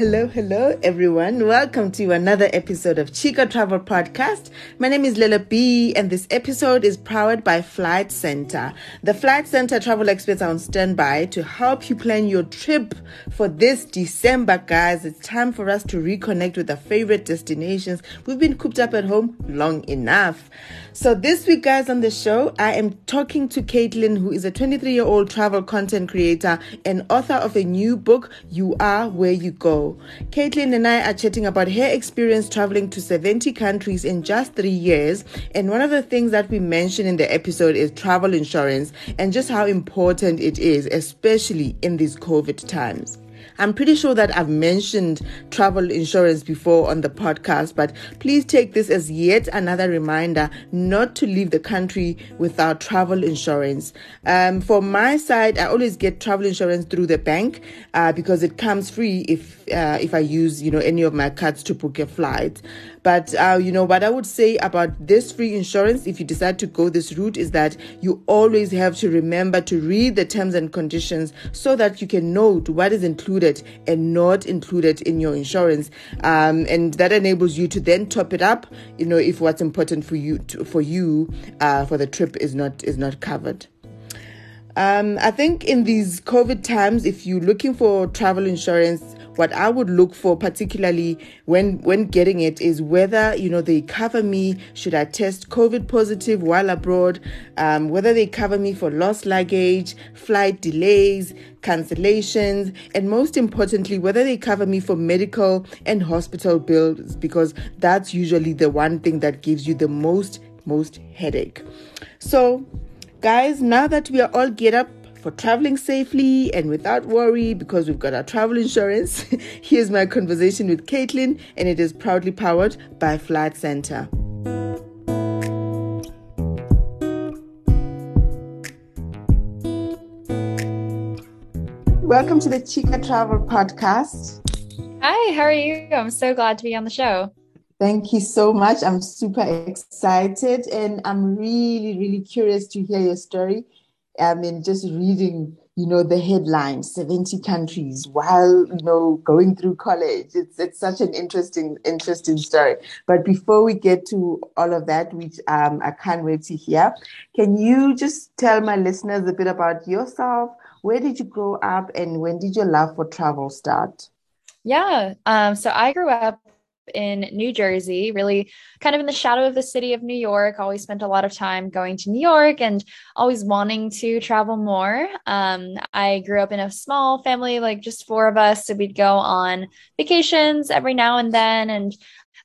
hello, hello, everyone. Welcome to another episode of Chica Travel Podcast. My name is Lila B, and this episode is powered by Flight Centre. The Flight Centre travel experts are on standby to help you plan your trip for this December, guys. It's time for us to reconnect with our favorite destinations. We've been cooped up at home long enough. So, this week, guys, on the show, I am talking to Caitlin, who is a 23 year old travel content creator and author of a new book, You Are Where You Go. Caitlin and I are chatting about her experience traveling to 70 countries in just three years. And one of the things that we mentioned in the episode is travel insurance and just how important it is, especially in these COVID times. I'm pretty sure that I've mentioned travel insurance before on the podcast, but please take this as yet another reminder not to leave the country without travel insurance. Um, for my side, I always get travel insurance through the bank uh, because it comes free if uh, if I use you know any of my cards to book a flight. But uh, you know what I would say about this free insurance, if you decide to go this route, is that you always have to remember to read the terms and conditions so that you can note what is included and not included in your insurance, um, and that enables you to then top it up. You know if what's important for you to, for you uh, for the trip is not is not covered. Um, I think in these COVID times, if you're looking for travel insurance, what I would look for, particularly when when getting it, is whether you know they cover me. Should I test COVID positive while abroad? Um, whether they cover me for lost luggage, flight delays, cancellations, and most importantly, whether they cover me for medical and hospital bills, because that's usually the one thing that gives you the most most headache. So, guys, now that we are all get up for traveling safely and without worry because we've got our travel insurance. Here's my conversation with Caitlin, and it is proudly powered by Flight Centre. Welcome to the Chica Travel Podcast. Hi, how are you? I'm so glad to be on the show. Thank you so much. I'm super excited and I'm really, really curious to hear your story I mean, just reading, you know, the headlines, 70 countries while, you know, going through college. It's it's such an interesting, interesting story. But before we get to all of that, which um, I can't wait to hear, can you just tell my listeners a bit about yourself? Where did you grow up and when did your love for travel start? Yeah. Um, so I grew up in New Jersey, really kind of in the shadow of the city of New York. Always spent a lot of time going to New York and always wanting to travel more. Um, I grew up in a small family, like just four of us. So we'd go on vacations every now and then. And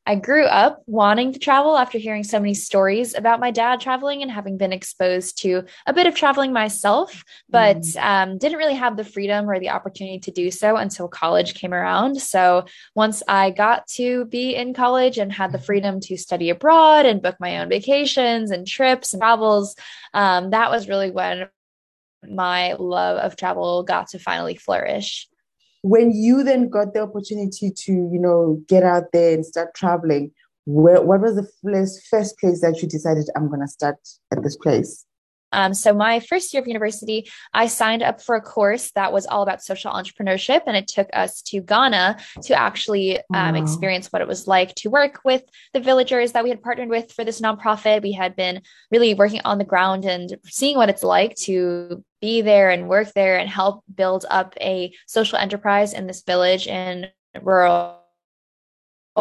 I grew up wanting to travel after hearing so many stories about my dad traveling and having been exposed to a bit of traveling myself, but mm. um, didn't really have the freedom or the opportunity to do so until college came around. So once I got to be in college and had the mm-hmm. freedom to study abroad and book my own vacations and trips and travels, um, that was really when my love of travel got to finally flourish when you then got the opportunity to you know get out there and start traveling where what was the first, first place that you decided i'm going to start at this place um, so my first year of university, I signed up for a course that was all about social entrepreneurship, and it took us to Ghana to actually um, wow. experience what it was like to work with the villagers that we had partnered with for this nonprofit. We had been really working on the ground and seeing what it's like to be there and work there and help build up a social enterprise in this village in rural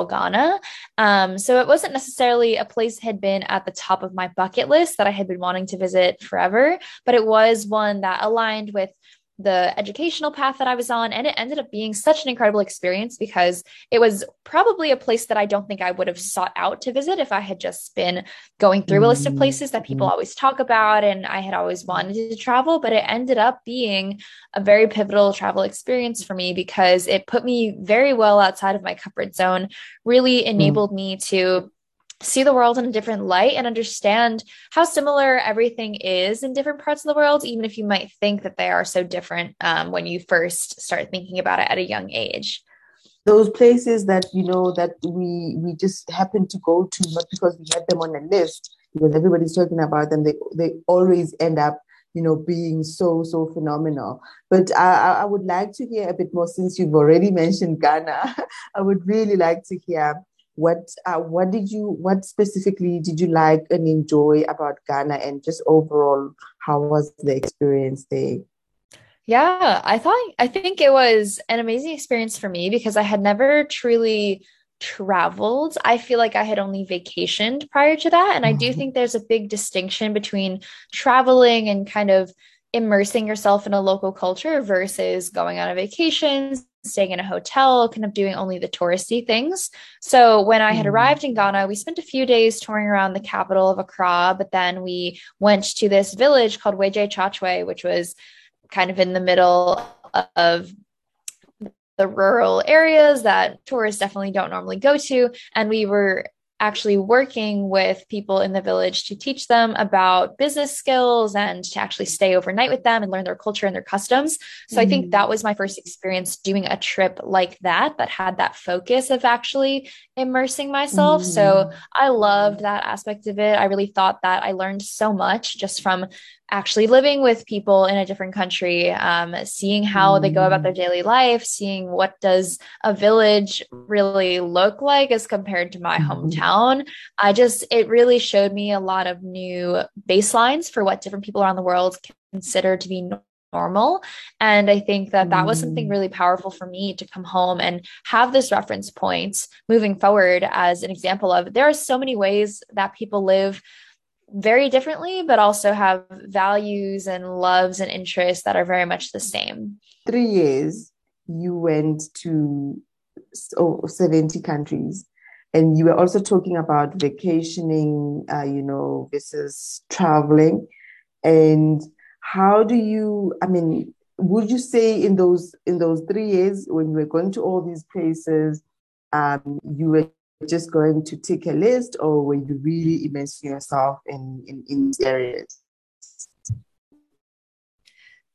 Ghana. Um, so it wasn't necessarily a place had been at the top of my bucket list that I had been wanting to visit forever, but it was one that aligned with the educational path that I was on. And it ended up being such an incredible experience because it was probably a place that I don't think I would have sought out to visit if I had just been going through a list of mm-hmm. places that people mm-hmm. always talk about and I had always wanted to travel. But it ended up being a very pivotal travel experience for me because it put me very well outside of my comfort zone, really mm. enabled me to see the world in a different light and understand how similar everything is in different parts of the world, even if you might think that they are so different um, when you first start thinking about it at a young age. Those places that you know that we we just happen to go to, not because we had them on a list, because everybody's talking about them. They they always end up you know, being so, so phenomenal. But I, I would like to hear a bit more since you've already mentioned Ghana. I would really like to hear what uh, what did you what specifically did you like and enjoy about Ghana and just overall how was the experience there? Yeah, I thought I think it was an amazing experience for me because I had never truly traveled. I feel like I had only vacationed prior to that. And I do mm-hmm. think there's a big distinction between traveling and kind of immersing yourself in a local culture versus going on a vacation, staying in a hotel, kind of doing only the touristy things. So when I had mm-hmm. arrived in Ghana, we spent a few days touring around the capital of Accra, but then we went to this village called Weje Chachwe, which was kind of in the middle of the rural areas that tourists definitely don't normally go to. And we were actually working with people in the village to teach them about business skills and to actually stay overnight with them and learn their culture and their customs. So mm. I think that mm. was my first experience doing a trip like that, that had that focus of actually immersing myself. Mm. So I loved that aspect of it. I really thought that I learned so much just from actually living with people in a different country um, seeing how mm. they go about their mm. daily life seeing what does a village really look like as compared to my mm. hometown i just it really showed me a lot of new baselines for what different people around the world consider to be normal and i think that that was something mm. really powerful for me to come home and have this reference point moving forward as an example of there are so many ways that people live very differently, but also have values and loves and interests that are very much the same. Three years, you went to oh, 70 countries. And you were also talking about vacationing, uh, you know, versus traveling. And how do you, I mean, would you say in those in those three years when you were going to all these places, um, you were just going to take a list or were you really immersing yourself in, in, in these areas?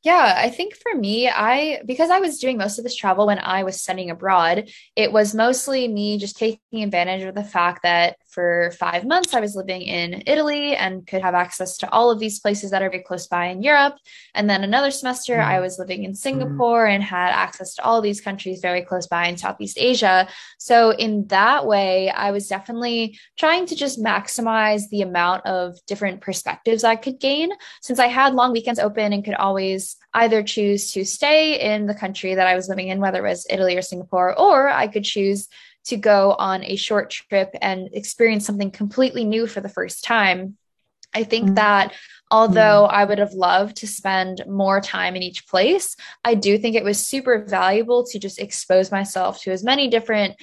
Yeah, I think for me, I because I was doing most of this travel when I was studying abroad, it was mostly me just taking advantage of the fact that for five months I was living in Italy and could have access to all of these places that are very close by in Europe. And then another semester mm. I was living in Singapore mm. and had access to all these countries very close by in Southeast Asia. So in that way, I was definitely trying to just maximize the amount of different perspectives I could gain since I had long weekends open and could always either choose to stay in the country that I was living in, whether it was Italy or Singapore, or I could choose to go on a short trip and experience something completely new for the first time. I think mm-hmm. that although mm-hmm. I would have loved to spend more time in each place, I do think it was super valuable to just expose myself to as many different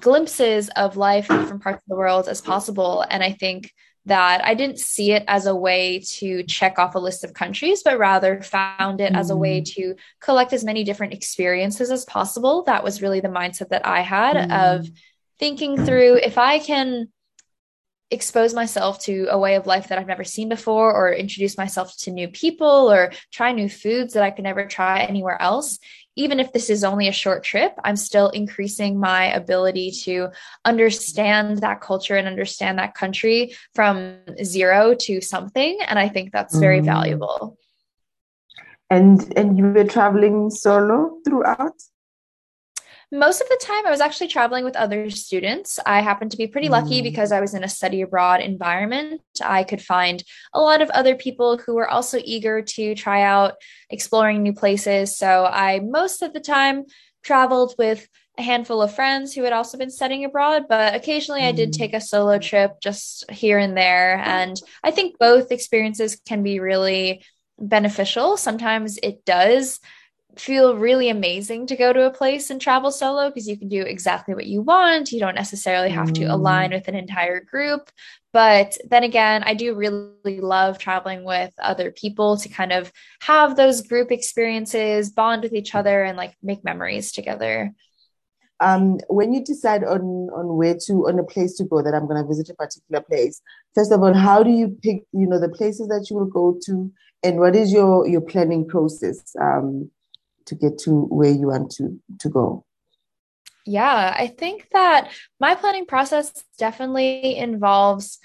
glimpses of life in different parts of the world as possible. And I think that I didn't see it as a way to check off a list of countries, but rather found it mm. as a way mm. to collect as many different experiences as possible. That was really the mindset that I had mm. of thinking through if I can expose myself to a way of life that I've never seen before, or introduce myself to new people, or try new foods that I could never try anywhere else, even if this is only a short trip, I'm still increasing my ability to understand that culture and understand that country from zero to something. And I think that's very mm. valuable. And and you were traveling solo throughout? Most of the time, I was actually traveling with other students. I happened to be pretty lucky mm. because I was in a study abroad environment. I could find a lot of other people who were also eager to try out exploring new places. So I, most of the time, traveled with a handful of friends who had also been studying abroad, but occasionally I did mm. take a solo trip just here and there. And I think both experiences can be really beneficial. Sometimes it does feel really amazing to go to a place and travel solo because you can do exactly what you want. You don't necessarily have to align mm. with an entire group. But then again, I do really love traveling with other people to kind of have those group experiences, bond with each other, and like make memories together. Um, when you decide on on where to on a place to go that I'm going to visit a particular place, first of all, how do you pick you know the places that you will go to, and what is your your planning process? Um, to get to where you want to to go yeah i think that my planning process definitely involves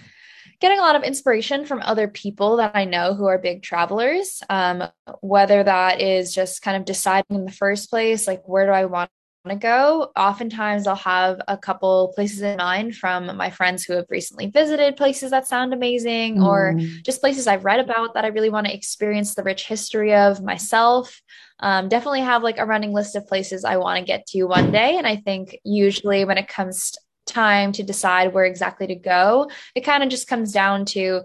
getting a lot of inspiration from other people that I know who are big travelers. Um, whether that is just kind of deciding in the first place, like where do I want to go. Oftentimes, I'll have a couple places in mind from my friends who have recently visited places that sound amazing, mm. or just places I've read about that I really want to experience the rich history of myself. Um, definitely have like a running list of places I want to get to one day. And I think usually when it comes time to decide where exactly to go. It kind of just comes down to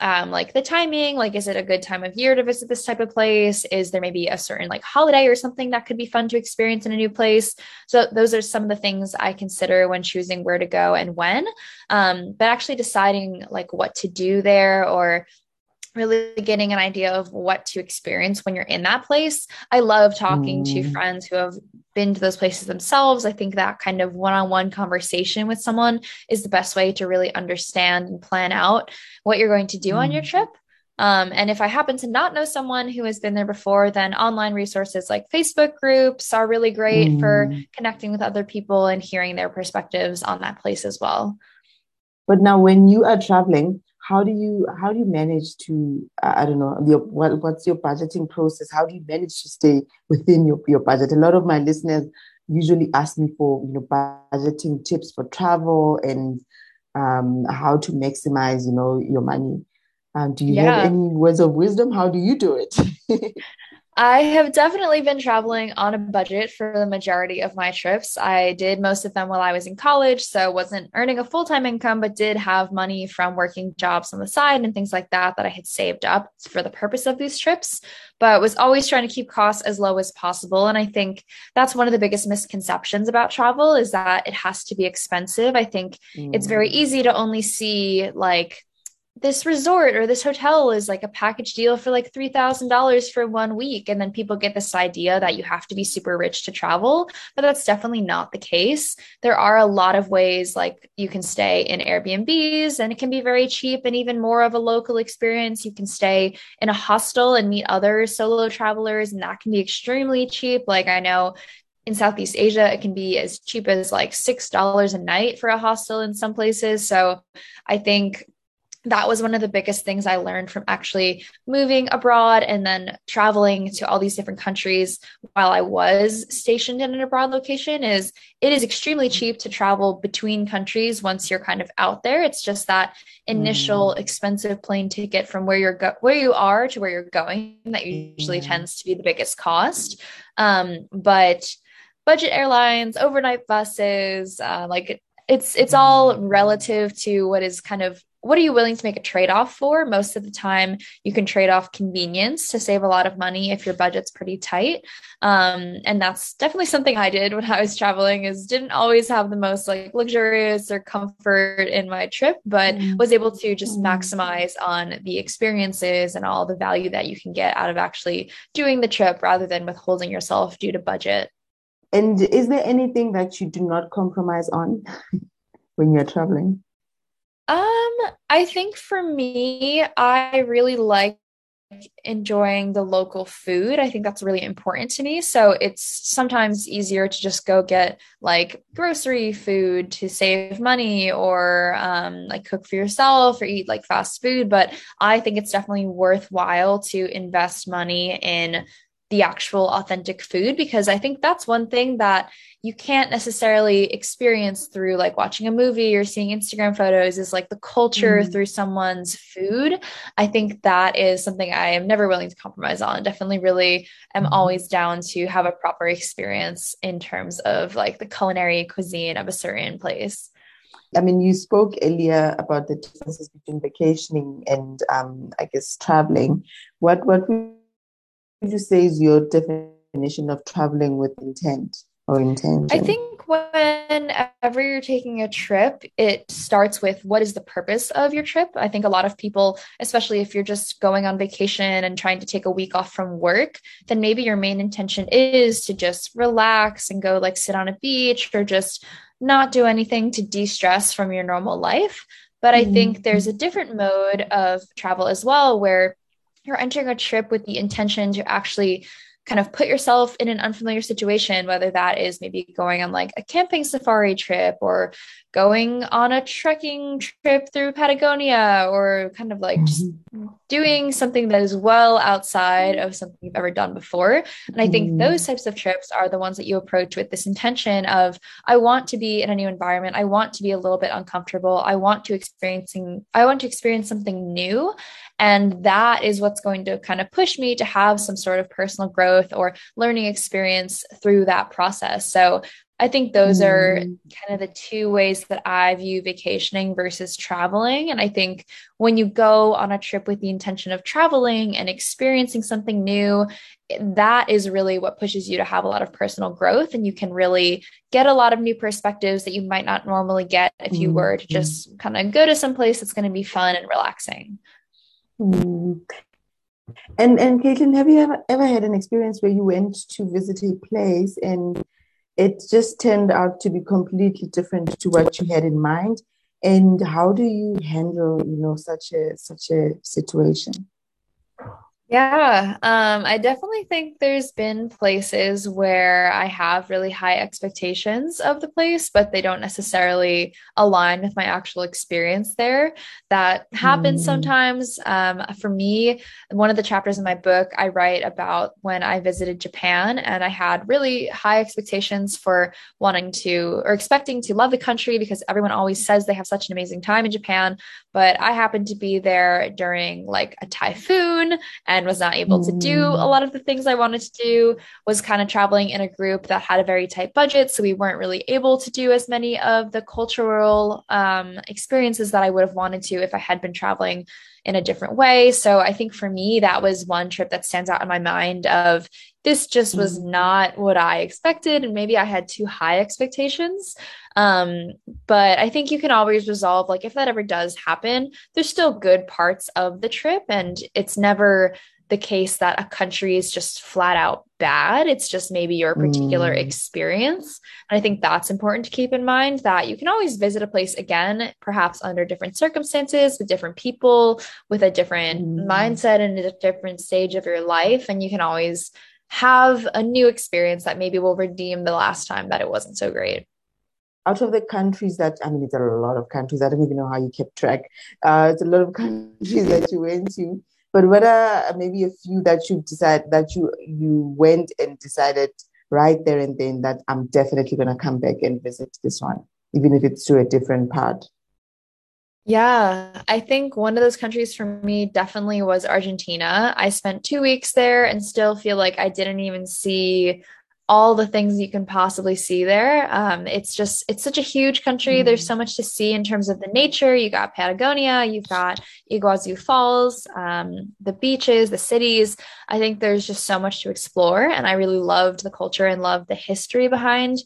um, like the timing like is it a good time of year to visit this type of place? Is there maybe a certain like holiday or something that could be fun to experience in a new place? So those are some of the things i consider when choosing where to go and when. Um, but actually deciding like what to do there or really getting an idea of what to experience when you're in that place. I love talking mm. to friends who have been to those places themselves. I think that kind of one on one conversation with someone is the best way to really understand and plan out what you're going to do mm. on your mm. trip. Um, and if I happen to not know someone who has been there before, then online resources like Facebook groups are really great mm. for connecting with other people and hearing their perspectives on that place as well. But now, when you are traveling, how do you how do you manage to I don't know your what, what's your budgeting process? How do you manage to stay within your your budget? A lot of my listeners usually ask me for you know budgeting tips for travel and um, how to maximize you know your money. Um, do you yeah. have any words of wisdom? How do you do it? I have definitely been traveling on a budget for the majority of my trips. I did most of them while I was in college, so wasn't earning a full-time income but did have money from working jobs on the side and things like that that I had saved up for the purpose of these trips, but was always trying to keep costs as low as possible and I think that's one of the biggest misconceptions about travel is that it has to be expensive. I think mm. it's very mm. easy to only see like this resort or this hotel is like a package deal for like $3,000 for one week. And then people get this idea that you have to be super rich to travel, but that's definitely not the case. There are a lot of ways like you can stay in Airbnbs and it can be very cheap and even more of a local experience. You can stay in a hostel and meet other solo travelers, and that can be extremely cheap. Like I know in Southeast Asia, it can be as cheap as like $6 a night for a hostel in some places. So I think that was one of the biggest things I learned from actually moving abroad and then traveling to all these different countries while I was stationed in an abroad location is it is extremely cheap to travel between countries once you're kind of out there. It's just that initial mm. expensive plane ticket from where you're go- where you are to where you're going that usually mm. tends to be the biggest cost. Um, but budget airlines, overnight buses, uh, like it's it's all relative to what is kind of what are you willing to make a trade off for? Most of the time, you can trade off convenience to save a lot of money if your budget's pretty tight. Um, and that's definitely something I did when I was traveling. Is didn't always have the most like luxurious or comfort in my trip, but mm. was able to just mm. maximize on the experiences and all the value that you can get out of actually doing the trip rather than withholding yourself due to budget. And is there anything that you do not compromise on when you're traveling? Um, I think for me, I really like enjoying the local food. I think that's really important to me. So it's sometimes easier to just go get like grocery food to save money or um, like cook for yourself or eat like fast food. But I think it's definitely worthwhile to invest money in the actual authentic food because I think that's one thing that you can't necessarily experience through like watching a movie or seeing Instagram photos is like the culture mm. through someone's food. I think that is something I am never willing to compromise on. Definitely really am mm. always down to have a proper experience in terms of like the culinary cuisine of a certain place. I mean, you spoke earlier about the differences between vacationing and, um, I guess, traveling. What what you say is your definition of traveling with intent or intention? I think whenever you're taking a trip, it starts with what is the purpose of your trip. I think a lot of people, especially if you're just going on vacation and trying to take a week off from work, then maybe your main intention is to just relax and go like sit on a beach or just not do anything to de stress from your normal life. But I think mm-hmm. there's a different mode of travel as well where you're entering a trip with the intention to actually kind of put yourself in an unfamiliar situation, whether that is maybe going on like a camping safari trip or going on a trekking trip through Patagonia or kind of like mm-hmm. just doing something that is well outside of something you've ever done before. And I think mm-hmm. those types of trips are the ones that you approach with this intention of I want to be in a new environment. I want to be a little bit uncomfortable. I want to experiencing I want to experience something new. And that is what's going to kind of push me to have some sort of personal growth or learning experience through that process. So I think those are mm. kind of the two ways that I view vacationing versus traveling. And I think when you go on a trip with the intention of traveling and experiencing something new, that is really what pushes you to have a lot of personal growth. And you can really get a lot of new perspectives that you might not normally get if you were to mm-hmm. just kind of go to some place that's going to be fun and relaxing. Mm. And and Caitlin, have you ever ever had an experience where you went to visit a place and it just turned out to be completely different to what you had in mind? And how do you handle, you know, such a such a situation? Yeah, um, I definitely think there's been places where I have really high expectations of the place, but they don't necessarily align with my actual experience there. That happens mm. sometimes. Um, for me, one of the chapters in my book, I write about when I visited Japan and I had really high expectations for wanting to or expecting to love the country because everyone always says they have such an amazing time in Japan. But I happened to be there during like a typhoon and was not able to do a mm. lot of the things I wanted to do, was kind of traveling in a group that had a very tight budget. So we weren't really able to do as many of the cultural um, experiences that I would have wanted to if I had been traveling in a different way. So I think for me, that was one trip that stands out in my mind of this just was mm-hmm. not what I expected. And maybe I had too high expectations. Um, but I think you can always resolve, like, if that ever does happen, there's still good parts of the trip. And it's never the case that a country is just flat out bad. It's just maybe your particular mm. experience. And I think that's important to keep in mind that you can always visit a place again, perhaps under different circumstances, with different people, with a different mm. mindset and a different stage of your life. And you can always have a new experience that maybe will redeem the last time that it wasn't so great out of the countries that I mean, there are a lot of countries. I don't even know how you kept track. Uh, it's a lot of countries that you went to, but what are maybe a few that you decided that you you went and decided right there and then that I'm definitely going to come back and visit this one, even if it's to a different part. Yeah, I think one of those countries for me definitely was Argentina. I spent two weeks there and still feel like I didn't even see all the things you can possibly see there. Um, it's just, it's such a huge country. Mm-hmm. There's so much to see in terms of the nature. You got Patagonia, you've got Iguazu Falls, um, the beaches, the cities. I think there's just so much to explore. And I really loved the culture and loved the history behind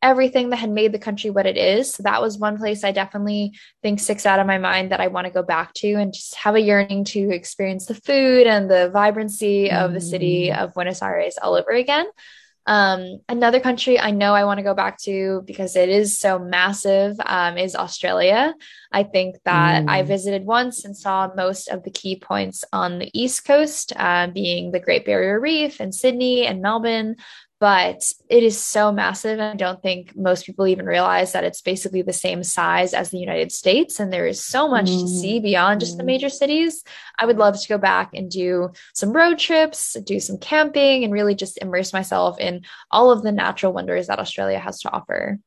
everything that had made the country what it is. So that was one place I definitely think sticks out of my mind that I want to go back to and just have a yearning to experience the food and the vibrancy mm-hmm. of the city mm. of Buenos Aires all over again. Um, another country I know I want to go back to because it is so massive um, is Australia. I think that mm. I visited once and saw most of the key points on the East Coast, uh, being the Great Barrier Reef and Sydney and Melbourne but it is so massive. I don't think most people even realize that it's basically the same size as the United States. And there is so much mm-hmm. to see beyond just the major cities. I would love to go back and do some road trips, do some camping, and really just immerse myself in all of the natural wonders that Australia has to offer.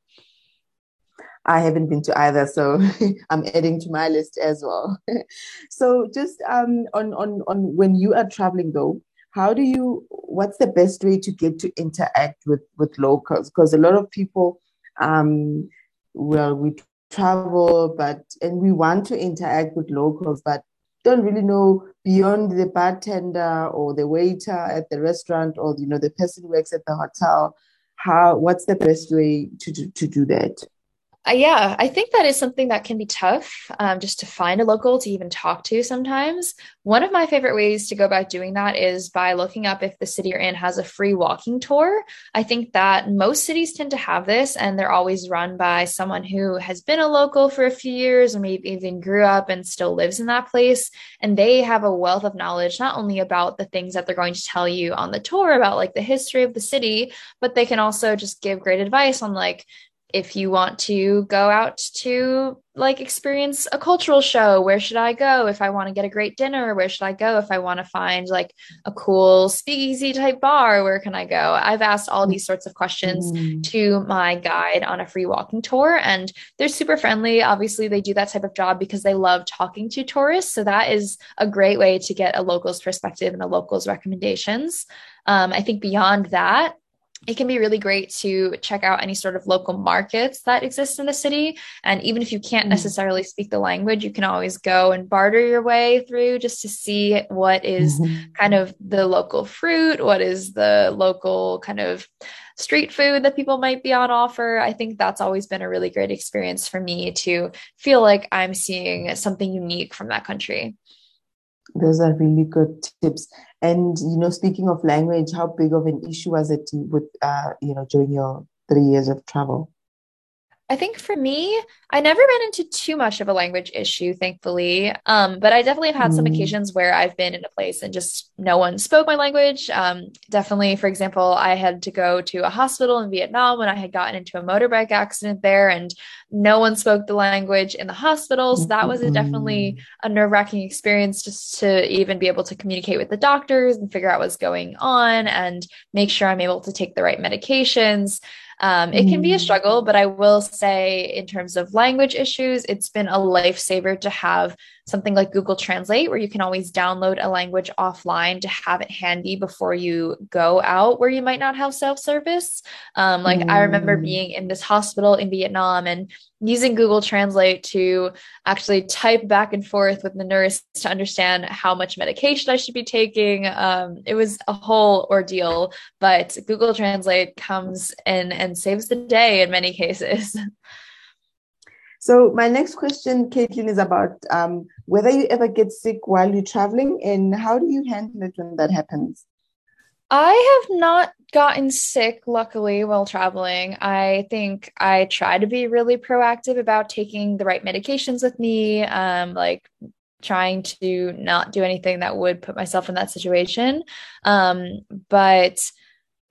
I haven't been to either, so I'm adding to my list as well. so, just um, on on on when you are traveling, though, how do you what's the best way to get to interact with with locals because a lot of people um well we travel but and we want to interact with locals but don't really know beyond the bartender or the waiter at the restaurant or you know the person who works at the hotel how what's the best way to to, to do that Uh, yeah, I think that is something that can be tough um, just to find a local to even talk to sometimes. One of my favorite ways to go about doing that is by looking up if the city you're in has a free walking tour. I think that most cities tend to have this, and they're always run by someone who has been a local for a few years or maybe even grew up and still lives in that place. And they have a wealth of knowledge, not only about the things that they're going to tell you on the tour about like the history of the city, but they can also just give great advice on like, if you want to go out to like experience a cultural show where should i go? If i want to get a great dinner where should i go? If i want to find like a cool speakeasy type bar where can i go? I've asked all these sorts of questions mm. to my guide on a free walking tour and they're super friendly. Obviously they do that type of job because they love talking to tourists so that is a great way to get a local's perspective and a local's recommendations. Um, i think beyond that it can be really great to check out any sort of local markets that exist in the city. And even if you can't mm. necessarily speak the language, you can always go and barter your way through just to see what is mm-hmm. kind of the local fruit, what is the local kind of street food that people might be on offer. I think that's always been a really great experience for me to feel like I'm seeing something unique from that country. Those are really good tips. And you know, speaking of language, how big of an issue was it with uh, you know during your three years of travel? I think for me, I never ran into too much of a language issue, thankfully. Um, but I definitely have had mm. some occasions where I've been in a place and just no one spoke my language. Um, definitely, for example, I had to go to a hospital in Vietnam when I had gotten into a motorbike accident there, and no one spoke the language in the hospital. So that was a, definitely a nerve wracking experience just to even be able to communicate with the doctors and figure out what's going on and make sure I'm able to take the right medications. Um, it can be a struggle, but I will say, in terms of language issues, it's been a lifesaver to have something like Google Translate, where you can always download a language offline to have it handy before you go out where you might not have self service. Um, like mm. I remember mm. being in this hospital in Vietnam and using Google Translate to actually type back and forth with the nurse to understand how much medication I should be taking. Um, it was a whole ordeal, but Google Translate comes in and saves the day in many cases. So my next question, Caitlin, is about um, whether you ever get sick while you're traveling and how do you handle it when that happens? I have not gotten sick, luckily, while traveling. I think I try to be really proactive about taking the right medications with me, um, like trying to not do anything that would put myself in that situation. Um, but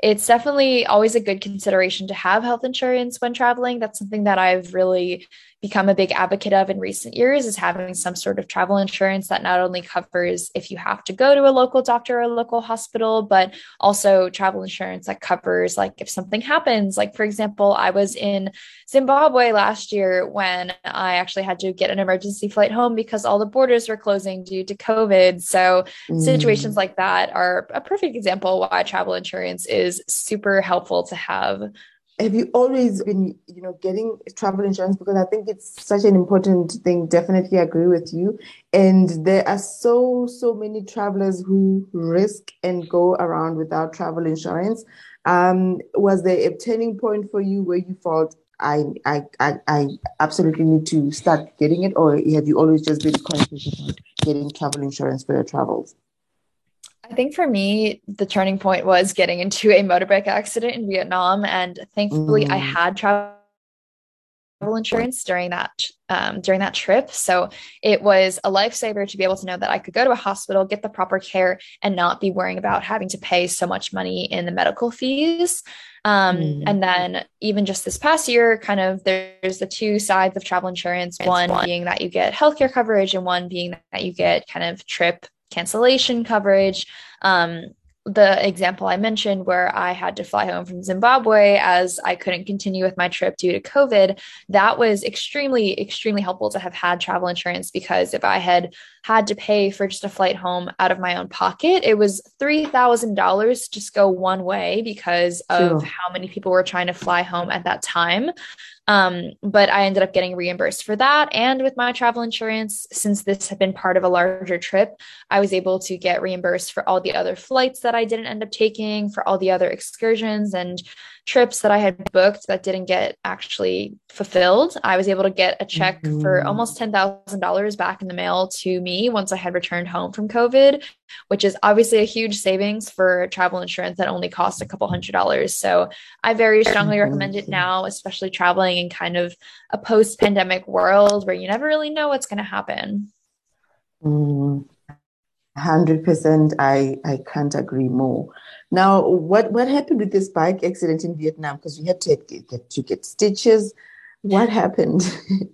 it's definitely always a good consideration to have health insurance when traveling. That's something that I've really become a big advocate of in recent years is having some sort of travel insurance that not only covers if you have to go to a local doctor or a local hospital, but also travel insurance that covers like if something happens. Like, for example, I was in Zimbabwe last year when I actually had to get an emergency flight home because all the borders were closing due to COVID. So, mm. situations like that are a perfect example why travel insurance is super helpful to have have you always been you know getting travel insurance? Because i think it's such an important thing. Definitely agree with you. And there are so so many travelers who risk and go around without travel insurance. Um, was there a turning point for you where you felt I, I i i absolutely need to start getting it? Or have you always just been conscious about getting travel insurance for your travels I think for me, the turning point was getting into a motorbike accident in Vietnam, and thankfully, mm. I had travel insurance during that um, during that trip. So it was a lifesaver to be able to know that I could go to a hospital, get the proper care, and not be worrying about having to pay so much money in the medical fees. Um, mm. And then even just this past year, kind of there's the two sides of travel insurance. One, one being that you get healthcare coverage, and one being that you get kind of trip cancellation coverage. Um, the example I mentioned where I had to fly home from Zimbabwe as I couldn't continue with my trip due to COVID, that was extremely, extremely helpful to have had travel insurance because if I had had to pay for just a flight home out of my own pocket, it was $3,000 just go one way because of sure. how many people were trying to fly home at that time. Um, but I ended up getting reimbursed for that. And with my travel insurance, since this had been part of a larger trip, I was able to get reimbursed for all the other flights that I didn't end up taking, for all the other excursions. And trips that I had booked that didn't get actually fulfilled. I was able to get a check mm-hmm. for almost $10,000 back in the mail to me once I had returned home from COVID, which is obviously a huge savings for travel insurance that only costs a couple hundred dollars. So I very strongly recommend it now, especially traveling in kind of a post pandemic world where you never really know what's going to happen. Mm. 100% I, I can't agree more. Now, what, what happened with this bike accident in Vietnam? Because you had to get, to get stitches. What happened?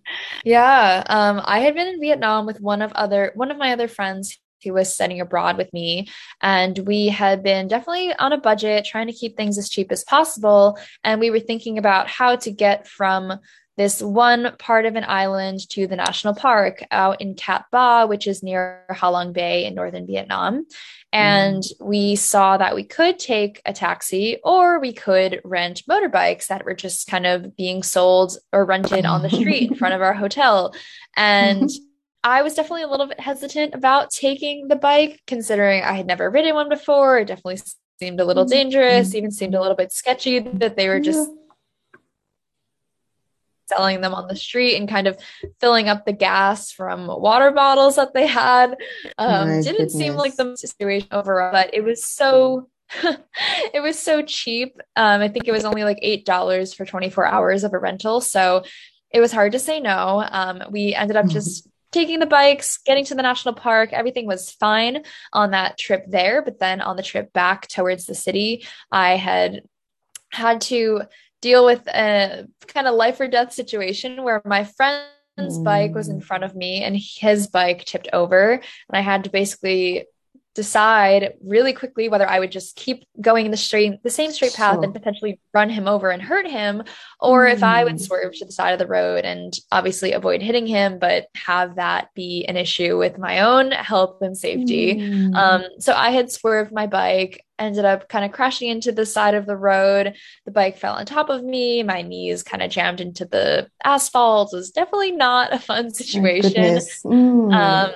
yeah, um, I had been in Vietnam with one of other one of my other friends who was studying abroad with me. And we had been definitely on a budget, trying to keep things as cheap as possible. And we were thinking about how to get from this one part of an island to the national park out in Cat Ba, which is near Halong Bay in northern Vietnam. And mm. we saw that we could take a taxi or we could rent motorbikes that were just kind of being sold or rented on the street in front of our hotel. And I was definitely a little bit hesitant about taking the bike, considering I had never ridden one before. It definitely seemed a little mm. dangerous, even seemed a little bit sketchy that they were just selling them on the street and kind of filling up the gas from water bottles that they had. Um, didn't goodness. seem like the situation overall, but it was so it was so cheap. Um, I think it was only like eight dollars for 24 hours of a rental. So it was hard to say no. Um, we ended up just taking the bikes, getting to the national park. Everything was fine on that trip there. But then on the trip back towards the city, I had had to deal with a kind of life or death situation where my friend's bike was in mm. front of me and his bike tipped over and i had to basically decide really quickly whether I would just keep going in the straight, the same straight path sure. and potentially run him over and hurt him, or mm. if I would mm. swerve to the side of the road and obviously avoid hitting him, but have that be an issue with my own health and safety. Mm. Um, so I had swerved my bike, ended up kind of crashing into the side of the road. The bike fell on top of me. My knees kind of jammed into the asphalt. It was definitely not a fun situation. Mm. Um,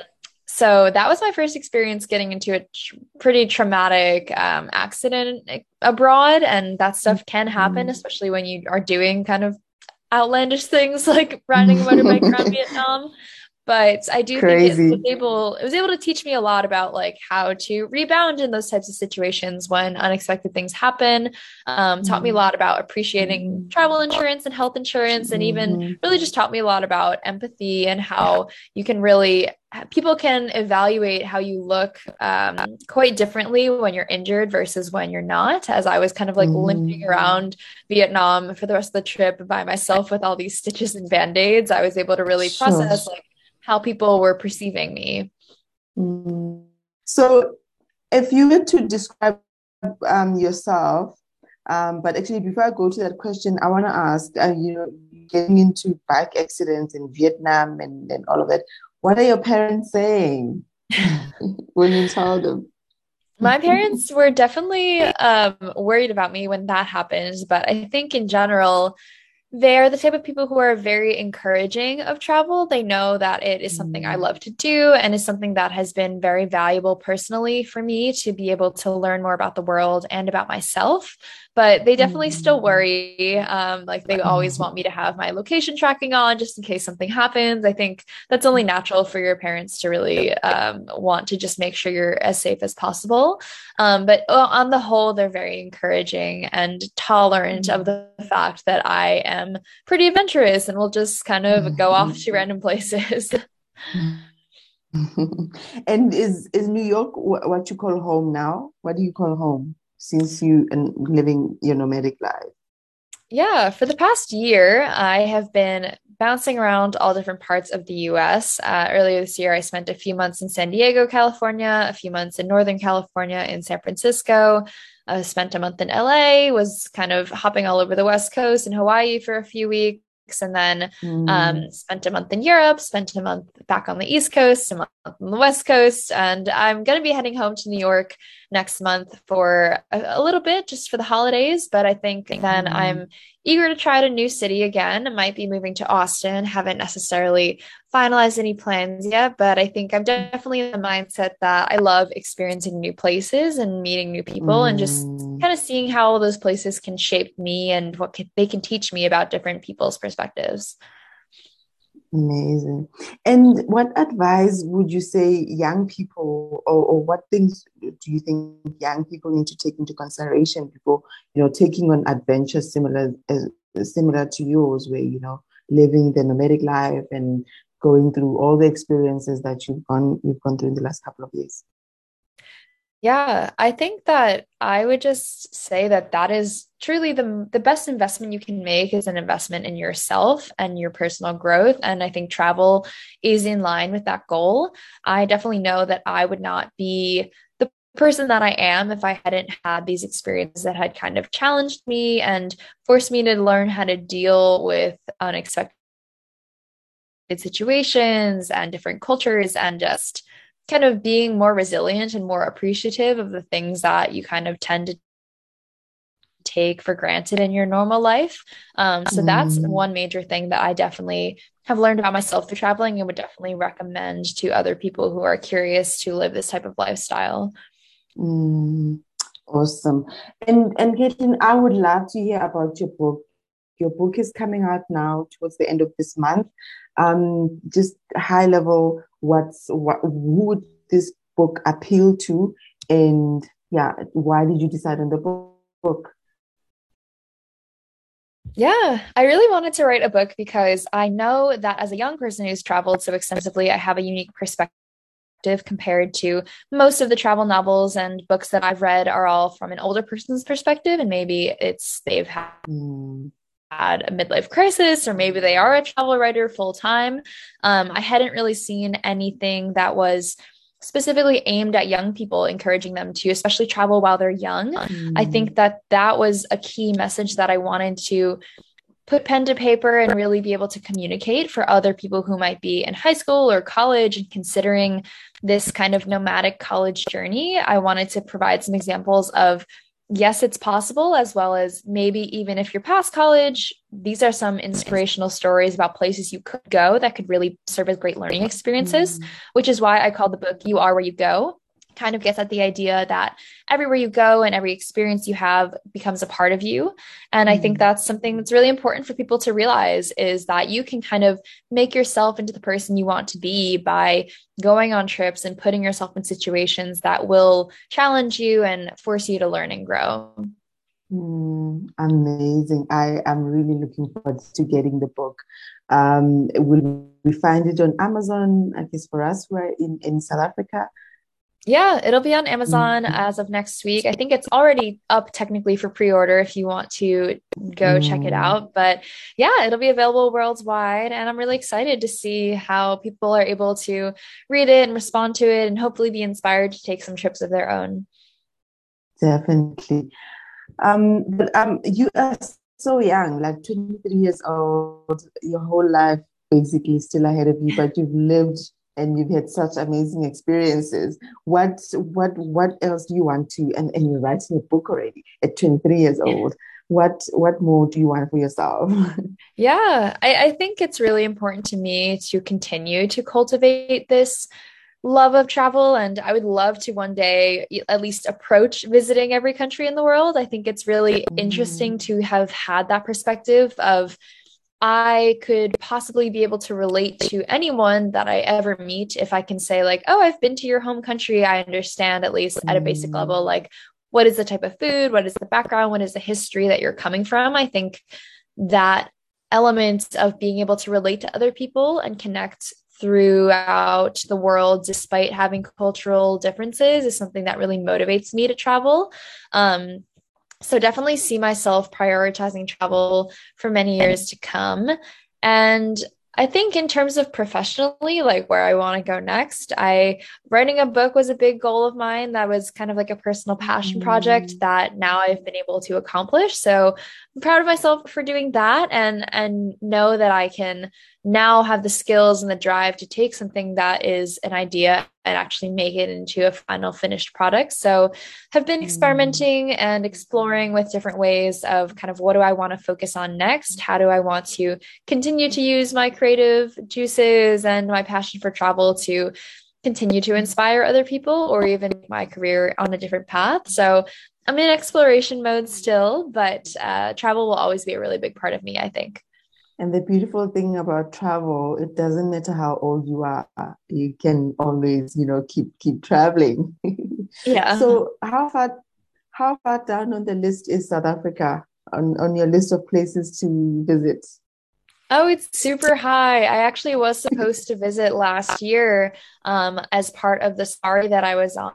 so that was my first experience getting into a tr- pretty traumatic um, accident abroad and that stuff can happen mm-hmm. especially when you are doing kind of outlandish things like riding a motorbike around vietnam but I do Crazy. think it was able it was able to teach me a lot about like how to rebound in those types of situations when unexpected things happen. Um, taught mm-hmm. me a mm-hmm. lot about appreciating mm-hmm. travel insurance and health insurance, and even mm-hmm. really just taught me a lot about empathy and how you can really people can evaluate how you look um, quite differently when you're injured versus when you're not. As I was kind of like mm. limping around Vietnam for the rest of the trip by myself with all these stitches and band aids, I was able to really process like how people were perceiving me. So, if you were to describe um, yourself, um, but actually, before I go to that question, I want to ask uh, you know, getting into bike accidents in Vietnam and, and all of that, what are your parents saying when you tell them? My parents were definitely um, worried about me when that happened, but I think in general, they're the type of people who are very encouraging of travel. They know that it is something mm. I love to do and is something that has been very valuable personally for me to be able to learn more about the world and about myself but they definitely mm-hmm. still worry. Um, like they always want me to have my location tracking on just in case something happens. I think that's only natural for your parents to really um, want to just make sure you're as safe as possible. Um, but uh, on the whole, they're very encouraging and tolerant of the fact that I am pretty adventurous and will just kind of go off to mm-hmm. random places. and is is New York what you call home now? What do you call home? Since you and living your nomadic life? Yeah, for the past year, I have been bouncing around all different parts of the US. Uh, earlier this year, I spent a few months in San Diego, California, a few months in Northern California, in San Francisco. I spent a month in LA, was kind of hopping all over the West Coast and Hawaii for a few weeks and then mm. um, spent a month in Europe, spent a month back on the East Coast, a month on the West Coast, and I'm going to be heading home to New York next month for a, a, little bit, just for the holidays. But I think then mm. I'm eager to try out a new city again. I might be moving to Austin. Haven't necessarily finalized any plans yet, but I think I'm definitely in the mindset that I love experiencing new places and meeting new people mm. and just mm. kind of seeing how all those places can shape me and what can, they can teach me about different people's perspectives. Amazing. And what advice would you say young people, or, or what things do you think young people need to take into consideration before, you know, taking on adventures similar as similar to yours, where you know living the nomadic life and going through all the experiences that you've gone you've gone through in the last couple of years? Yeah, I think that I would just say that that is truly the the best investment you can make is an investment in yourself and your personal growth and I think travel is in line with that goal. I definitely know that I would not be the person that I am if I hadn't had these experiences that had kind of challenged me and forced me to learn how to deal with unexpected situations and different cultures and just kind of being more resilient and more appreciative of the things that you kind of tend to take for granted in your normal life. Um, so mm. that's one major thing that I definitely have learned about myself through traveling and would definitely recommend to other people who are curious to live this type of lifestyle. Mm. Awesome. And and Caitlin, I would love to hear about your book. Your book is coming out now towards the end of this month. Um, just high level, what's what would this book appeal to and yeah why did you decide on the book yeah, I really wanted to write a book because I know that as a young person who's traveled so extensively, I have a unique perspective compared to most of the travel novels and books that I've read are all from an older person's perspective. And maybe it's they've had. Mm had a midlife crisis or maybe they are a travel writer full time. Um, I hadn't really seen anything that was specifically aimed at young people, encouraging them to especially travel while they're young. Mm. I think that that was a key message that I wanted to put pen to paper and really be able to communicate for other people who might be in high school or college and considering this kind of nomadic college journey. I wanted to provide some examples of yes, it's possible, as well as maybe even if you're past college, these are some inspirational stories about places you could go that could really serve as great learning experiences, mm. which is why I call the book You Are Where You Go kind of gets at the idea that everywhere you go and every experience you have becomes a part of you. And i think mm. that's something that's really important for people to realize is that you can kind of make yourself into the person you want to be by going on trips and putting yourself in situations that will challenge you and force you to learn and grow. Mm, amazing. I am really looking forward to getting the book. Um, will we find it on amazon i guess for us we're in in south africa yeah, it'll be on Amazon mm-hmm. as of next week. I think it's already up technically for pre order if you want to go check it mm. out. But yeah, it'll be available worldwide. And I'm really excited to see how people are able to read it and respond to it and hopefully be inspired to take some trips of their own. Definitely. Um, but um, you are so young, like 23 years old, your whole life basically still ahead of you, but you've lived and you've had such amazing experiences. What what what else do you want to? And, and you're writing a book already at 23 years old. What what more do you want for yourself? yeah, I, I think it's really important to me to continue to cultivate this love of travel and i would love to one day at least approach visiting every country in the world i think it's really interesting to have had that perspective of I could possibly be able to relate to anyone that I ever meet if I can say, like, oh, I've been to your home country. I understand, at least at a basic mm. level, like, what is the type of food? What is the background? What is the history that you're coming from? I think that element of being able to relate to other people and connect throughout the world despite having cultural differences is something that really motivates me to travel um, so definitely see myself prioritizing travel for many years to come. And I think in terms of professionally, like where I want to go next, I writing a book was a big goal of mine. That was kind of like a personal passion project mm. that now I've been able to accomplish. So proud of myself for doing that and and know that I can now have the skills and the drive to take something that is an idea and actually make it into a final finished product. So have been mm. experimenting and exploring with different ways of kind of what do I want to focus on next? How do I want to continue to use my creative juices and my passion for travel to continue to inspire other people or even my career on a different path. So I'm in exploration mode still, but uh, travel will always be a really big part of me, I think. And the beautiful thing about travel, it doesn't matter how old you are, you can always, you know, keep keep traveling. yeah. So how far how far down on the list is South Africa on, on your list of places to visit? Oh, it's super high. I actually was supposed to visit last year um, as part of the safari that I was on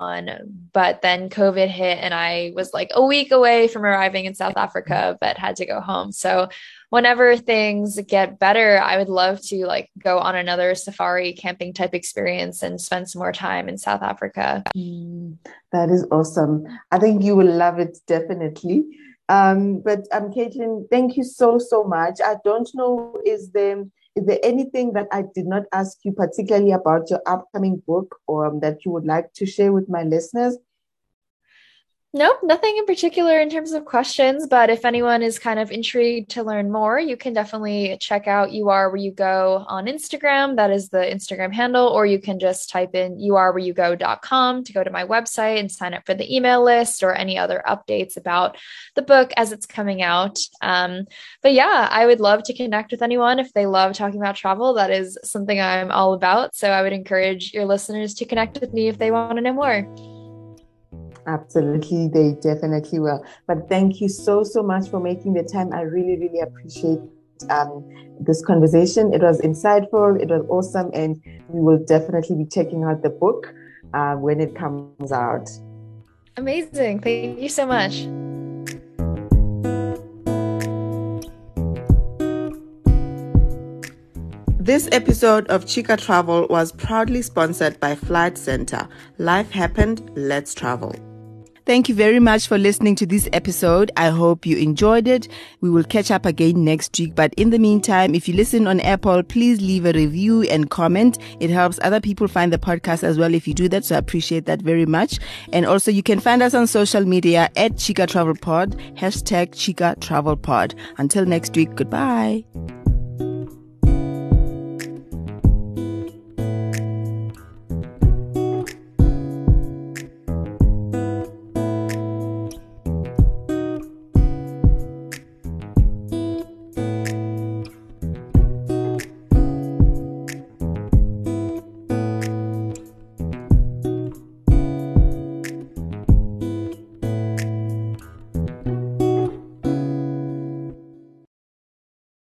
on. But then COVID hit and I was like a week away from arriving in South Africa, but had to go home. So whenever things get better, I would love to like go on another safari camping type experience and spend some more time in South Africa. Mm, that is awesome. I think you will love it definitely. Um, but um, Caitlin, thank you so so much. I don't know is there is there anything that I did not ask you particularly about your upcoming book or um, that you would like to share with my listeners? Nope, nothing in particular in terms of questions, but if anyone is kind of intrigued to learn more, you can definitely check out You Are Where You Go on Instagram. That is the Instagram handle, or you can just type in youarewhereyougo.com to go to my website and sign up for the email list or any other updates about the book as it's coming out. Um, but yeah, I would love to connect with anyone if they love talking about travel. That is something I'm all about. So I would encourage your listeners to connect with me if they want to know more. Absolutely, they definitely will. But thank you so, so much for making the time. I really, really appreciate um, this conversation. It was insightful, it was awesome, and we will definitely be checking out the book uh, when it comes out. Amazing. Thank you so much. This episode of Chica Travel was proudly sponsored by Flight Centre. Life happened, let's travel. Thank you very much for listening to this episode. I hope you enjoyed it. We will catch up again next week. But in the meantime, if you listen on Apple, please leave a review and comment. It helps other people find the podcast as well if you do that. So I appreciate that very much. And also you can find us on social media at Chica Travel Pod, hashtag Chica Travel Pod. Until next week, goodbye.